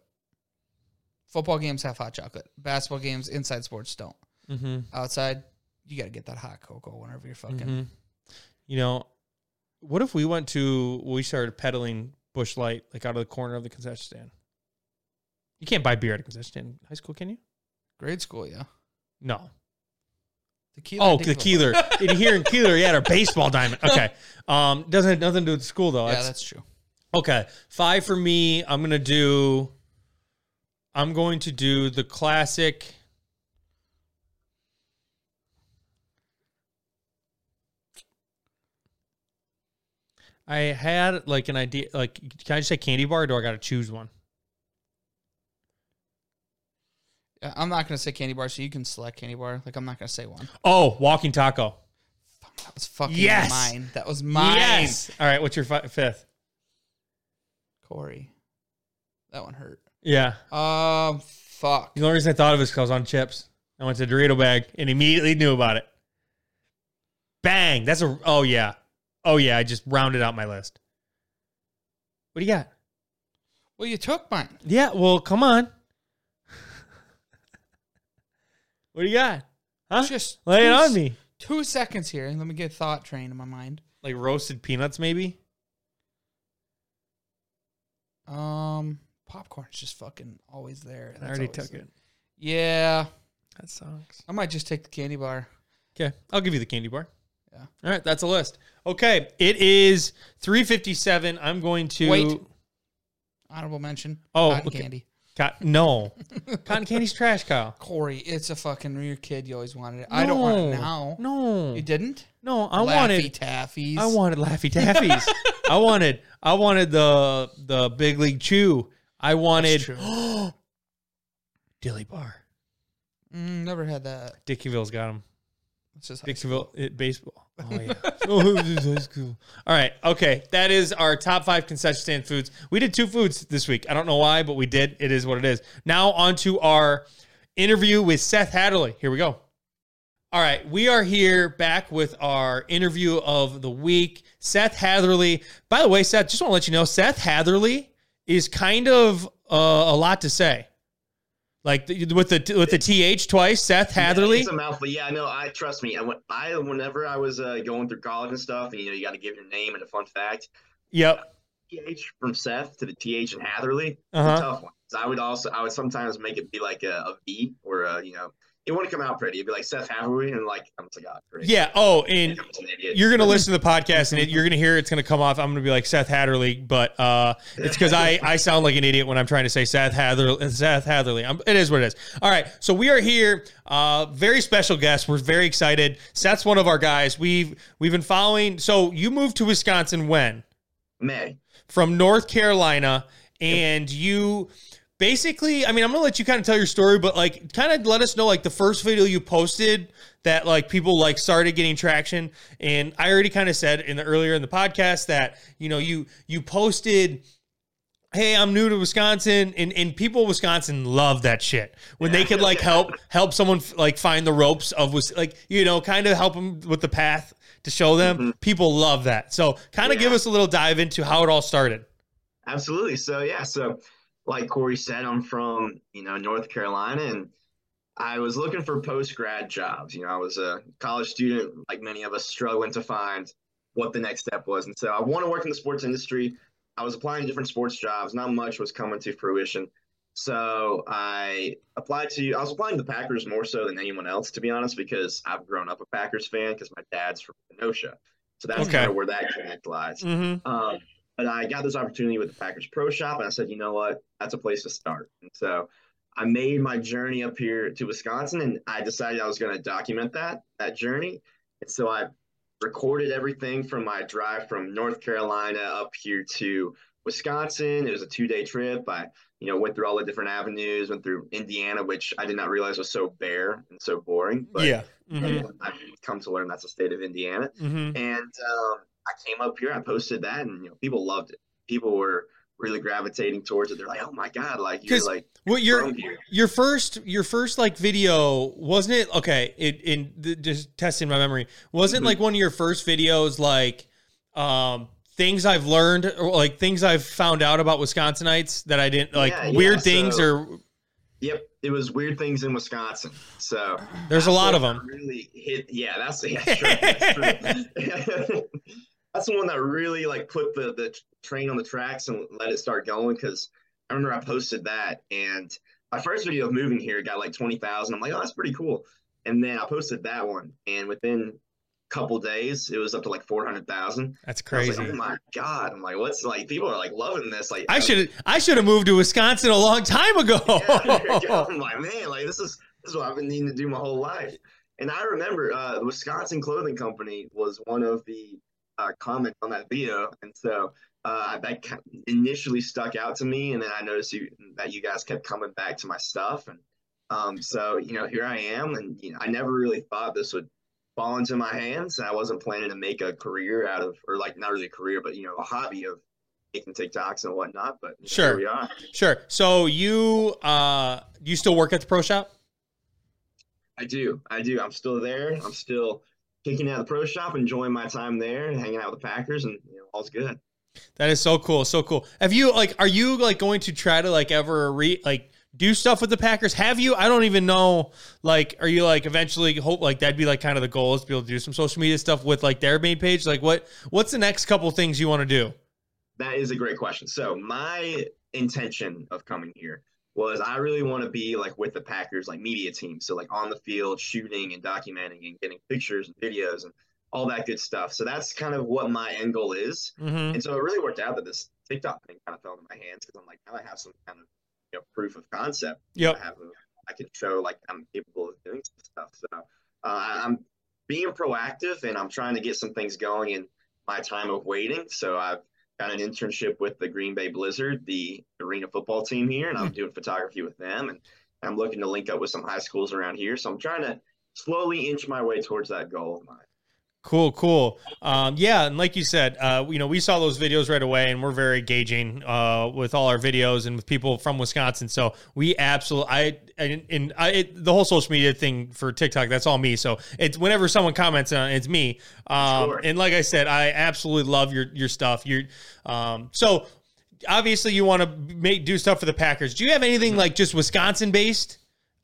B: Football games have hot chocolate. Basketball games, inside sports don't.
A: Mm-hmm.
B: Outside, you got to get that hot cocoa whenever you're fucking.
A: Mhm. You know, what if we went to we started peddling Busch Light like out of the corner of the concession stand? You can't buy beer at a concession stand in high school, can you?
B: Grade school, yeah.
A: No.
B: The Kieler
A: Oh, the Kieler. in here in Kieler, yeah, our baseball diamond. Okay. Um, doesn't have nothing to do with school though.
B: Yeah,
A: That's-
B: that's true.
A: okay. Five for me. I'm gonna do. I'm going to do the classic. I had like an idea. Like, can I just say candy bar? Or do I got to choose one?
B: I'm not gonna say candy bar, so you can select candy bar. Like I'm not gonna say one.
A: Oh, walking taco.
B: That was fucking
A: Yes!
B: mine. That was mine.
A: Yes. All right. What's your fi- fifth?
B: Corey. That one hurt.
A: Yeah.
B: Um, fuck.
A: The only reason I thought of it is because I was on chips. I went to Dorito bag and immediately knew about it. Bang! That's a. Oh yeah. Oh yeah. I just rounded out my list. What do you got?
B: Well, you took mine.
A: Yeah. Well, come on. what do you got? Huh?
B: Just
A: Lay it on me.
B: Two seconds here. Let me get a thought train in my mind.
A: Like roasted peanuts, maybe.
B: Um, popcorn's just fucking always there.
A: I already took
B: there.
A: it.
B: Yeah,
A: That sucks.
B: I might just take the candy bar.
A: Okay, I'll give you the candy bar.
B: Yeah.
A: All right, that's a list. Okay, it is three fifty-seven. I'm going to
B: Wait. Honorable mention.
A: Oh,
B: cotton
A: okay.
B: candy.
A: No, cotton candy's trash, Kyle.
B: Corey, it's a fucking. When kid, you always wanted it. I don't want it now.
A: No,
B: You didn't.
A: no, I
B: Laffy
A: wanted,
B: taffies.
A: I wanted Laffy Taffies. I wanted, I wanted the the Big League Chew. I wanted. Dilly Bar.
B: Mm, never had that.
A: Dickeyville's got them.
B: It's just
A: Dixonville it, baseball. Oh yeah. oh, high school. All right. Okay. That is our top five concession stand foods. We did two foods this week. I don't know why, but we did. It is what it is. Now on to our interview with Seth Hatherly. Here we go. All right, we are here back with our interview of the week. Seth Hatherly. By the way, Seth, just want to let you know, Seth Hatherly is kind of uh, a lot to say. Like the, with the with the th twice, Seth Hatherly.
C: It's a mouthful. Yeah, no, I trust me. I went. I whenever I was uh, going through college and stuff, and you know, you got to give your name and a fun fact.
A: Yep.
C: Th from Seth to the th in Hatherly. It's
A: Uh-huh.
C: a tough one. 'Cause I would also, I would sometimes make it be like a, a V or a, you know, it wouldn't come out pretty. It'd be like Seth Hatherly, and like I'm like, oh, great.
A: Yeah. Oh, and
C: I'm just an idiot.
A: you're gonna listen to the podcast, and it, you're gonna hear it's gonna come off. I'm gonna be like Seth Hatherly, but uh, it's because I I sound like an idiot when I'm trying to say Seth Hatherly. Seth Hatherly. I'm, it is what it is. All right. So we are here. Uh, very special guest. We're very excited. Seth's one of our guys. We've we've been following. So you moved to Wisconsin when?
C: May.
A: from North Carolina, and you basically, I mean, I'm gonna let you kind of tell your story, but like, kind of let us know like the first video you posted that like people like started getting traction. And I already kind of said in the earlier in the podcast that you know you you posted. Hey, I'm new to Wisconsin, and, and people in Wisconsin love that shit when they could like help help someone like find the ropes of was like you know kind of help them with the path to show them. Mm-hmm. People love that. So kind of give us a little dive into how it all started.
C: Absolutely. So yeah, so like Corey said, I'm from you know North Carolina, and I was looking for post grad jobs. You know, I was a college student, like many of us, struggling to find what the next step was. And so I want to work in the sports industry. I was applying to different sports jobs. Not much was coming to fruition. So I applied to, I was applying to the Packers more so than anyone else, to be honest, because I've grown up a Packers fan because my dad's from Kenosha. So that's
A: Okay.
C: kind of where that connect lies.
A: Mm-hmm.
C: Um, but I got this opportunity with the Packers Pro Shop, and I said, you know what, that's a place to start. And so I made my journey up here to Wisconsin, and I decided I was going to document that that journey. And so I recorded everything from my drive from North Carolina up here to Wisconsin. It was a two day trip. I, you know, went through all the different avenues, went through Indiana, which I did not realize was so bare and so boring. But
A: yeah. Mm-hmm.
C: I've come to learn that's the state of Indiana.
A: Mm-hmm.
C: And um, I came up here, I posted that, and you know, people loved it. People were really gravitating towards it. They're like, "Oh my god, like you're like
A: Well, your your first your first like video wasn't it okay? It in the, just testing my memory wasn't
C: Mhm.
A: like one of your first videos like um things I've learned or like things I've found out about Wisconsinites that I didn't like
C: Yeah, yeah,
A: weird things
C: so-
A: or
C: Yep, it was weird things in Wisconsin. So
A: there's a lot of them.
C: Really hit. Yeah, that's yeah, sure, that's. that's the one that really like put the the train on the tracks and let it start going. Because I remember I posted that, and my first video of moving here got like twenty thousand. I'm like, oh, that's pretty cool. And then I posted that one, and within a couple days, it was up to like four hundred thousand.
A: That's crazy.
C: like, oh my god! I'm like, what's like? People are like loving this. Like,
A: I should I should have moved to Wisconsin a long time ago.
C: yeah, I'm like, man, like this is this is what I've been needing to do my whole life. And I remember uh, the Wisconsin Clothing Company was one of the uh, comments on that video, and so uh, that initially stuck out to me. And then I noticed you, that you guys kept coming back to my stuff, and um, so you know, here I am, and you know, I never really thought this would fall into my hands. I wasn't planning to make a career out of, or like not really a career, but you know, a hobby of making TikToks and whatnot. But
A: Sure.
C: here we are.
A: Sure. So you uh you still work at the pro shop?
C: I do. I do. I'm still there. I'm still kicking out the pro shop, enjoying my time there, and hanging out with the Packers, and you know, all's good.
A: That is so cool, so cool. Have you like are you like going to try to like ever re like do stuff with the Packers? Have you? I don't even know. Like, are you like eventually hope like that'd be like kind of the goal is to be able to do some social media stuff with like their main page? Like, what what's the next couple things you want to do?
C: That is a great question. So my intention of coming here was I really want to be like with the Packers, like media team. So like on the field, shooting and documenting and getting pictures and videos and all that good stuff. So that's kind of what my end goal is.
A: Mm-hmm.
C: And so it really worked out that this TikTok thing kind of fell into my hands because I'm like, now I have some kind of you know proof of concept.
A: Yep.
C: I I can show like I'm capable of doing some stuff. So uh, I'm being proactive and I'm trying to get some things going in my time of waiting. So I've got an internship with the Green Bay Blizzard, the arena football team here, and I'm hmm. doing photography with them. And I'm looking to link up with some high schools around here. So I'm trying to slowly inch my way towards that goal of mine.
A: Cool, cool. Um, yeah, and like you said, uh, you know, we saw those videos right away, and we're very engaging uh, with all our videos and with people from Wisconsin. So we absolutely, I and, and I, it, the whole social media thing for TikTok, that's all me. So it's whenever someone comments on it, it's me. Um,
C: Sure.
A: And like I said, I absolutely love your your stuff. You're um, so obviously you want to make do stuff for the Packers. Do you have anything like just Wisconsin based?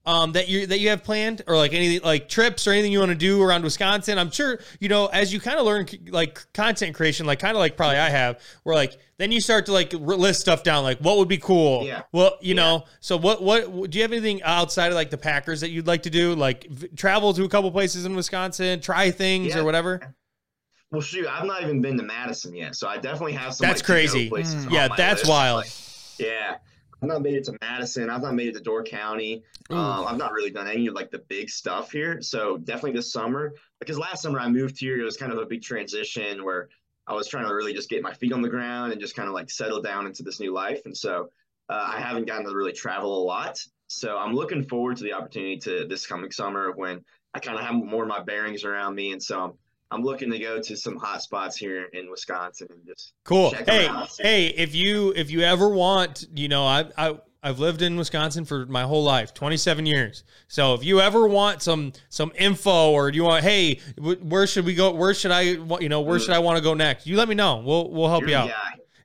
A: Um, that you that you have planned, or like any like trips or anything you want to do around Wisconsin. I'm sure you know as you kind of learn like content creation, like kind of like probably I have, where like then you start to like list stuff down, like what would be cool.
C: Yeah.
A: Well, you know, so what what do you have anything outside of like the Packers that you'd like to do, like v- travel to a couple places in Wisconsin, try things
C: Yeah.
A: or whatever?
C: Well, shoot, I've not even been to Madison yet, so I definitely have some.
A: That's
C: like,
A: crazy.
C: places
B: Mm.
C: on
A: Yeah,
C: my
A: that's
C: list.
A: wild.
C: Like, yeah, I've not made it to Madison. I've not made it to Door County. Um, I've not really done any of like the big stuff here. So definitely this summer, because last summer I moved here, it was kind of a big transition where I was trying to really just get my feet on the ground and just kind of like settle down into this new life. And so uh, I haven't gotten to really travel a lot. So I'm looking forward to the opportunity to this coming summer when I kind of have more of my bearings around me. And so I'm, I'm looking to go to some hot spots here in Wisconsin and just
A: Cool.
C: Check
A: Hey,
C: out.
A: hey, if you if you ever want, you know, I I I've lived in Wisconsin for my whole life, 27 years. So if you ever want some some info or do you want, hey, wh- where should we go? Where should I, you know, where should I want to go next? You let me know. We'll we'll help
C: you're
A: you out.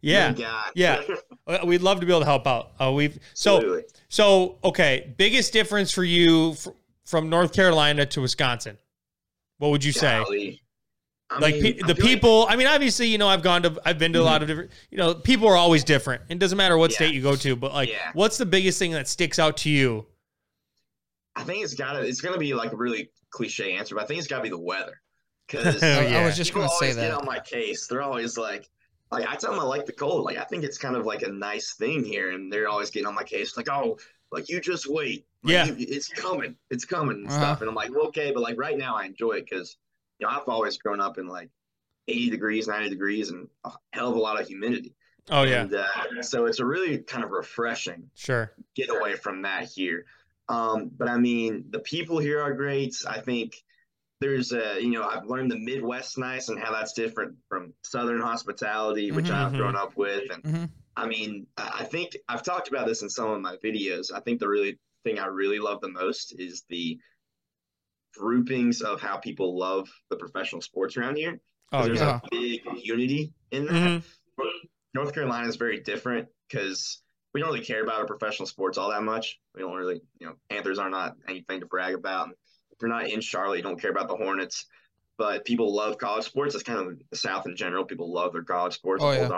A: Yeah. Yeah. Uh, We'd love to be able to help out. Uh, we've so
C: Absolutely.
A: so okay. Biggest difference for you fr- from North Carolina to Wisconsin? What would you say?
C: Golly. I
A: like
C: mean,
A: pe- the
C: feel like-
A: people. I mean, obviously, you know, I've gone to, I've been to a lot of different. You know, people are always different. It doesn't matter what
C: Yeah.
A: state you go to, but like,
C: Yeah.
A: what's the biggest thing that sticks out to you?
C: I think it's gotta. It's gonna be like a really cliche answer, but I think it's gotta be the weather. Because
A: Oh,
B: I, I was just gonna say
C: always get
B: that.
C: on my case. They're always like, like I tell them I like the cold. Like I think it's kind of like a nice thing here, and they're always getting on my case. Like, oh, like you just wait. Like,
A: Yeah.
C: you- it's coming. It's coming and
B: Uh-huh.
C: stuff. And I'm like, well, okay, but like right now I enjoy it because you know I've always grown up in like 80 degrees, 90 degrees, and a hell of a lot of humidity.
A: Oh yeah,
C: And uh, so it's a really kind of refreshing
A: sure.
C: get away from that here. Um, but I mean, the people here are great. I think there's a, you know, I've learned the Midwest nice and how that's different from Southern hospitality, which
B: Mhm,
C: I've grown up with. And
B: Mhm.
C: I mean, I think I've talked about this in some of my videos. I think the really thing I really love the most is the groupings of how people love the professional sports around here.
A: Oh
C: There's
A: yeah.
C: a big unity in that.
A: Mhm.
C: North Carolina is very different because we don't really care about our professional sports all that much. We don't really, you know, Panthers are not anything to brag about. If you're not in Charlotte, you don't care about the Hornets. But people love college sports. That's kind of the South in general. People love their college sports.
B: Oh, yeah.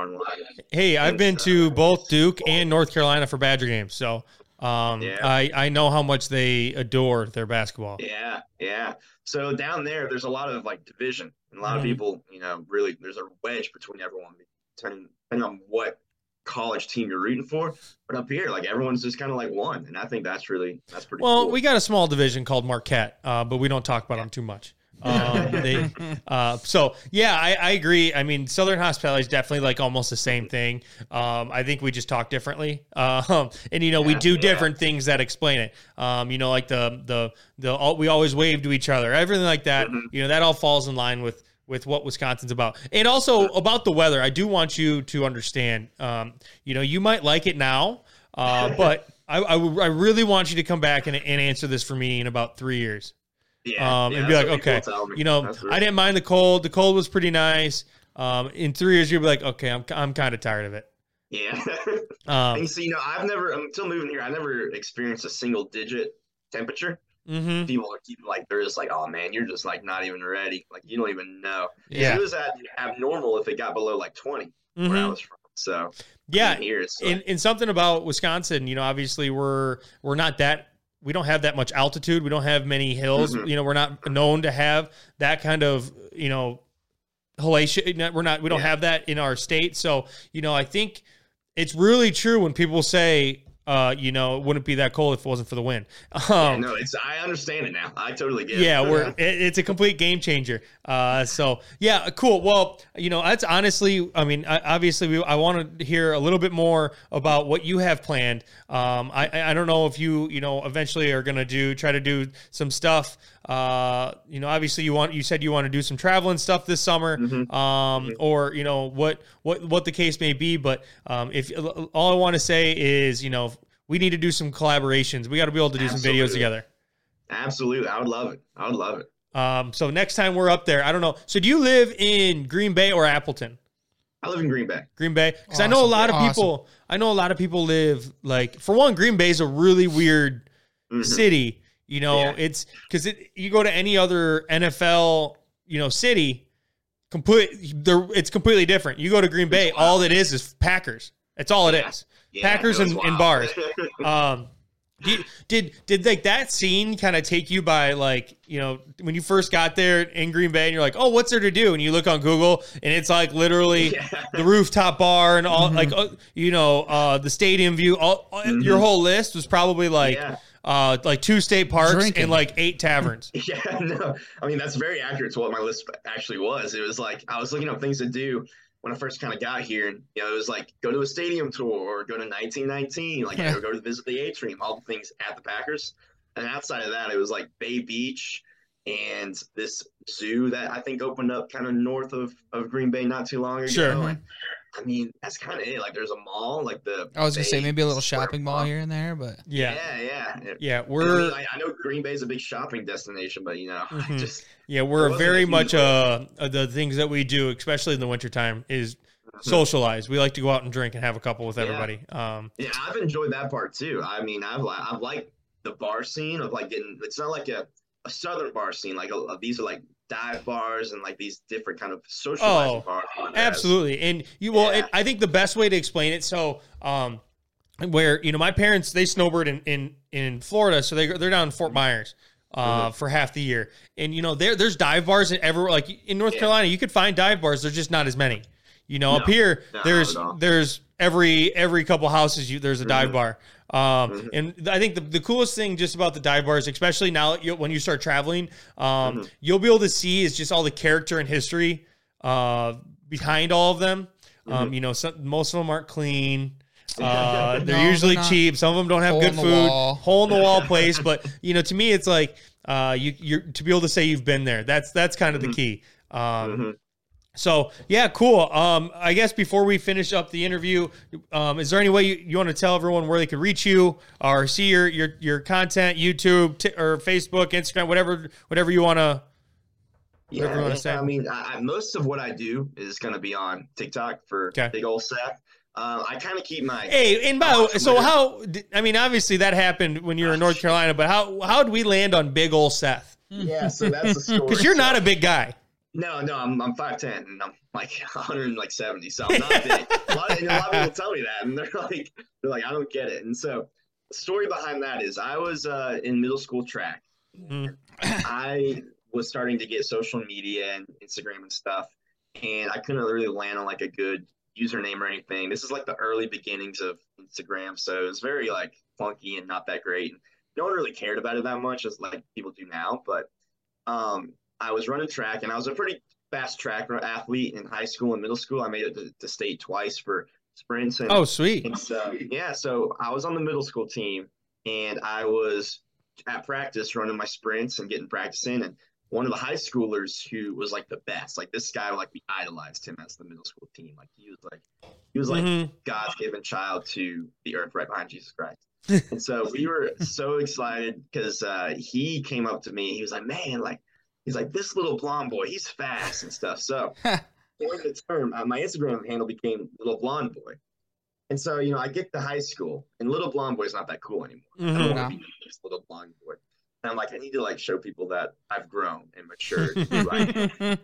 A: Hey, I've been to both Duke and North Carolina for Badger games, so um,
C: Yeah.
A: I I know how much they adore their basketball.
C: Yeah, yeah. So down there, there's a lot of like division, and a lot
A: Mhm.
C: of people, you know, really there's a wedge between everyone, depending, depending on what college team you're rooting for. But up here, like everyone's just kind of like one, and I think that's really that's pretty.
A: Well,
C: cool.
A: we got a small division called Marquette, uh, but we don't talk about them too much. Um, they, uh, so yeah, I, I agree. I mean, Southern hospitality is definitely like almost the same thing. Um, I think we just talk differently, um, and you know we do
C: yeah.
A: different things that explain it. Um, you know, like the the the all, we always wave to each other, everything like that.
C: Mhm.
A: You know, that all falls in line with with what Wisconsin's about, and also about the weather. I do want you to understand. Um, you know, you might like it now, uh, but I, I, I really want you to come back and, and answer this for me in about three years.
C: Yeah,
A: um,
C: yeah,
A: and be like, okay. You know, I didn't mind the cold. The cold was pretty nice. Um, in three years, you'll be like, okay, I'm, I'm kind of tired of it.
C: Yeah.
A: Um,
C: and so you know, I've never until moving here, I never experienced a single digit temperature.
A: mhm.
C: People are keep like they're just like, oh man, you're just like not even ready. Like you don't even know.
A: Yeah.
C: It was at, abnormal if it got below like 20 where I
A: Mhm.
C: was from. So
A: Yeah.
C: here it's
A: And, and something about Wisconsin, you know, obviously we're we're not that we don't have that much altitude. We don't have many hills.
C: Mhm.
A: You know, we're not known to have that kind of you know halation. We're not. We don't
C: Yeah.
A: have that in our state. So you know, I think it's really true when people say, uh, you know, it wouldn't be that cold if it wasn't for the wind.
C: yeah,
A: Um,
C: no, it's I understand it now. I totally get
A: yeah,
C: it.
A: Yeah, we're it, it's a complete game changer. Uh, so yeah, cool. Well, you know, that's honestly, I mean, I, obviously, we, I want to hear a little bit more about what you have planned. Um, I I I don't know if you you know eventually are gonna do try to do some stuff. Uh, you know, obviously, you want you said you want to do some traveling stuff this summer.
C: Mhm.
A: Um, or you know what what what the case may be. But um, if all I want to say is, you know, we need to do some collaborations. We got to be able to do some videos together.
C: Absolutely. I would love it. I would love it.
A: Um, so next time we're up there, I don't know. So do you live in Green Bay or Appleton?
C: I live in Green Bay.
A: Green Bay, because I know a lot of
B: Awesome.
A: people. I know a lot of people live like for one, Green Bay is a really weird
C: Mhm.
A: city. You know,
C: Yeah.
A: it's because it, you go to any other NFL, you know, city, complete. It's completely different. You go to Green Bay, all it is is Packers. That's all it is.
C: Yeah,
A: Packers
C: it
A: and- and
C: wild.
A: Um, did, did did like that scene kind of take you by like you know when you first got there in Green Bay and you're like oh what's there to do and you look on Google and it's like literally
C: Yeah.
A: the rooftop bar and all
B: Mhm.
A: like uh, you know uh, the stadium view all
C: Mhm.
A: your whole list was probably like
C: yeah.
A: Uh like two state parks
B: Drinking.
A: and like eight taverns.
C: Yeah, no. I mean, that's very accurate to what my list actually was. It was like I was looking up things to do when I first kind of got here, and you know, it was like go to a stadium tour or go to 1919, like
B: Yeah.
C: go to visit the Atrium, all the things at the Packers. And outside of that, it was like Bay Beach and this zoo that I think opened up kind of north of, of Green Bay not too long ago.
A: Sure.
C: And, I mean, that's kind of it. Like, there's a mall, like the.
B: I was gonna say maybe a little shopping mall here and there, but
A: Yeah,
C: Yeah, yeah.
A: yeah, we're
C: I, I know Green Bay's a big shopping destination, but you know,
A: Mhm.
C: I just
A: yeah we're very
C: a
A: much uh the things that we do, especially in the wintertime, is socialize. We like to go out and drink and have a couple with
C: Yeah.
A: everybody. Um,
C: Yeah, I've enjoyed that part too. I mean, I've li- I've liked the bar scene of like getting. It's not like a, a southern bar scene. Like a, these are like dive bars and like these different kind of socializing
A: Oh,
C: bars.
A: Absolutely. And you well,
C: Yeah.
A: I think the best way to explain it. So, um, where you know my parents they snowboard in in, in Florida, so they they're down in Fort Myers. Uh, for half the year, and you know there there's dive bars in everywhere. Like in North
C: Yeah.
A: Carolina, you could find dive bars. There's just not as many. You know, up here
C: No,
A: there's there's every every couple houses you there's a dive
C: Mhm.
A: bar. Um,
C: Mhm.
A: and I think the, the coolest thing just about the dive bars, especially now you, when you start traveling, um,
C: Mhm.
A: you'll be able to see is just all the character and history uh, behind all of them.
C: Mm-hmm.
A: Um, you know, some, most of them aren't clean. Uh, they're
B: No,
A: usually
B: they're
A: cheap. Some of them don't have
B: Hole
A: good food.
B: wall.
A: Hole in the wall place, but you know, to me, it's like uh, you you're to be able to say you've been there. That's that's kind of the
C: Mhm.
A: key. Um,
C: Mhm.
A: So yeah, cool. Um, I guess before we finish up the interview, um, is there any way you, you want to tell everyone where they could reach you or see your your your content, YouTube t- or Facebook, Instagram, whatever whatever you want to.
C: Yeah,
A: Whatever you wanna say.
C: I mean, I, most of what I do is going to be on TikTok for
A: Okay.
C: Big Ol' Seth. Um, I kind of keep my
A: Hey, and by the way, so how? I mean, obviously that happened when you were in North Carolina, but how how did we land on Big Ol' Seth?
C: yeah. So that's the story.
A: Because you're not a big guy.
C: No, no, I'm I'm five ten and I'm like 170, so I'm not big. a, lot of, a lot of people tell me that, and they're like, they're like, I don't get it. And so the story behind that is, I was uh, in middle school track.
A: Mm.
C: I was starting to get social media and Instagram and stuff, and I couldn't really land on like a good username or anything. This is like the early beginnings of Instagram, so it was very like funky and not that great. And no one really cared about it that much as like people do now, but um, I was running track and I was a pretty fast track athlete in high school and middle school. I made it to, to state twice for sprints and
A: Oh, sweet.
C: and so, yeah, so I was on the middle school team and I was at practice running my sprints and getting practice in. And one of the high schoolers who was like the best, like this guy, like we idolized him as the middle school team. Like he was like, he was like
A: Mhm.
C: God's given child to the earth right behind Jesus Christ. and so we were so excited because uh, he came up to me. He was like, man, like, he's like, this little blonde boy, he's fast and stuff. So for the term, uh, my Instagram handle became Little Blonde Boy. And so, you know, I get to high school, and Little Blonde Boy is not that cool anymore. I
A: Mhm.
C: don't want to be this little blonde boy. And I'm like, I need to like show people that I've grown and matured. in who I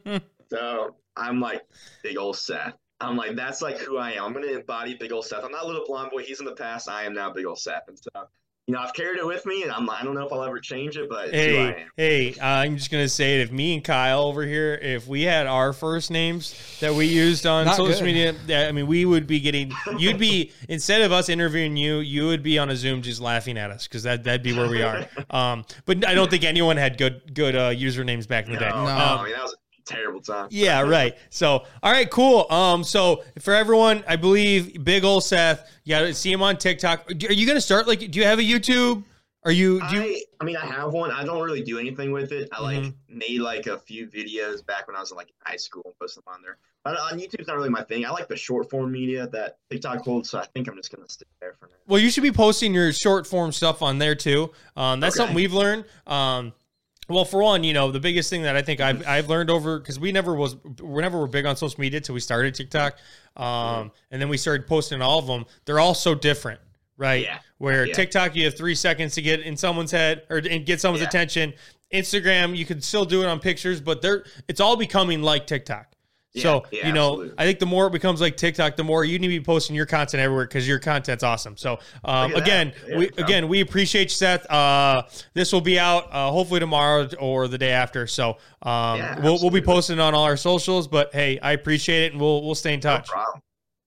C: am. so I'm like, big old Seth. I'm like, that's like who I am. I'm gonna embody big old Seth. I'm not little blonde boy. He's in the past. I am now big old Seth. And so, you know, I've carried it with me, and I'm I don't know if I'll ever change it, but it's who I
A: Hey, hey, I'm just gonna say it. If me and Kyle over here, if we had our first names that we used on
B: Not
A: social
B: good.
A: media, I mean, we would be getting. You'd be instead of us interviewing you, you would be on a Zoom just laughing at us because that that'd be where we are. Um, but I don't think anyone had good good uh, usernames back in the day.
C: No,
B: No.
A: Um,
C: I mean that was a terrible time.
A: yeah, right. So, all right, cool. Um, so for everyone, I believe Big Ol' Seth, you got to see him on TikTok. Are you to start like? Do you have a YouTube? Are you? Do you?
C: I, I mean, I have one. I don't really do anything with it. I like
A: Mhm.
C: made like a few videos back when I was in like high school and posted them on there. But on YouTube's not really my thing. I like the short form media that TikTok holds, so I think I'm just gonna stick there for now.
A: Well, you should be posting your short form stuff on there too. Um, that's
C: Okay.
A: something we've learned. Um, well, for one, you know, the biggest thing that I think I've, I've learned over because we never was we never were big on social media till we started TikTok, um, and then we started posting all of them. They're all so different, right?
C: Yeah.
A: Where
C: Yeah.
A: TikTok, you have three seconds to get in someone's head or and get someone's
C: Yeah.
A: attention. Instagram, you can still do it on pictures, but they're it's all becoming like TikTok. So
C: Yeah,
A: you know,
C: absolutely.
A: I think the more it becomes like TikTok, the more you need to be posting your content everywhere because your content's awesome. So um, again.
C: Yeah,
A: we
C: no.
A: again we appreciate you, Seth. Uh, this will be out uh, hopefully tomorrow or the day after. So um, we'll we'll be posting on all our socials. But hey, I appreciate it, and we'll we'll stay in
C: No
A: touch.
C: problem.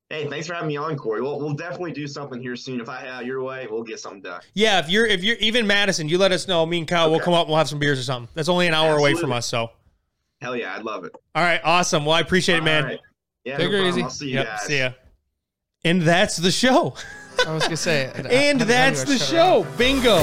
C: Hey, thanks for having me on, Corey. We'll, we'll definitely do something here soon. If I have your way, we'll get something done.
A: Yeah, if you're if you're even Madison, you let us know. Me and Kyle, we'll come up. We'll have some beers or something. That's only an hour away from us. So
C: Hell yeah, I'd love it.
A: all right, awesome. Well, I appreciate it, man.
C: All right. Yeah,
B: Take
C: no
B: her
C: problem.
B: easy.
C: I'll see you
A: Yep.
C: guys.
A: See ya. And that's the show.
B: I was gonna say,
A: And that's the show. Bingo.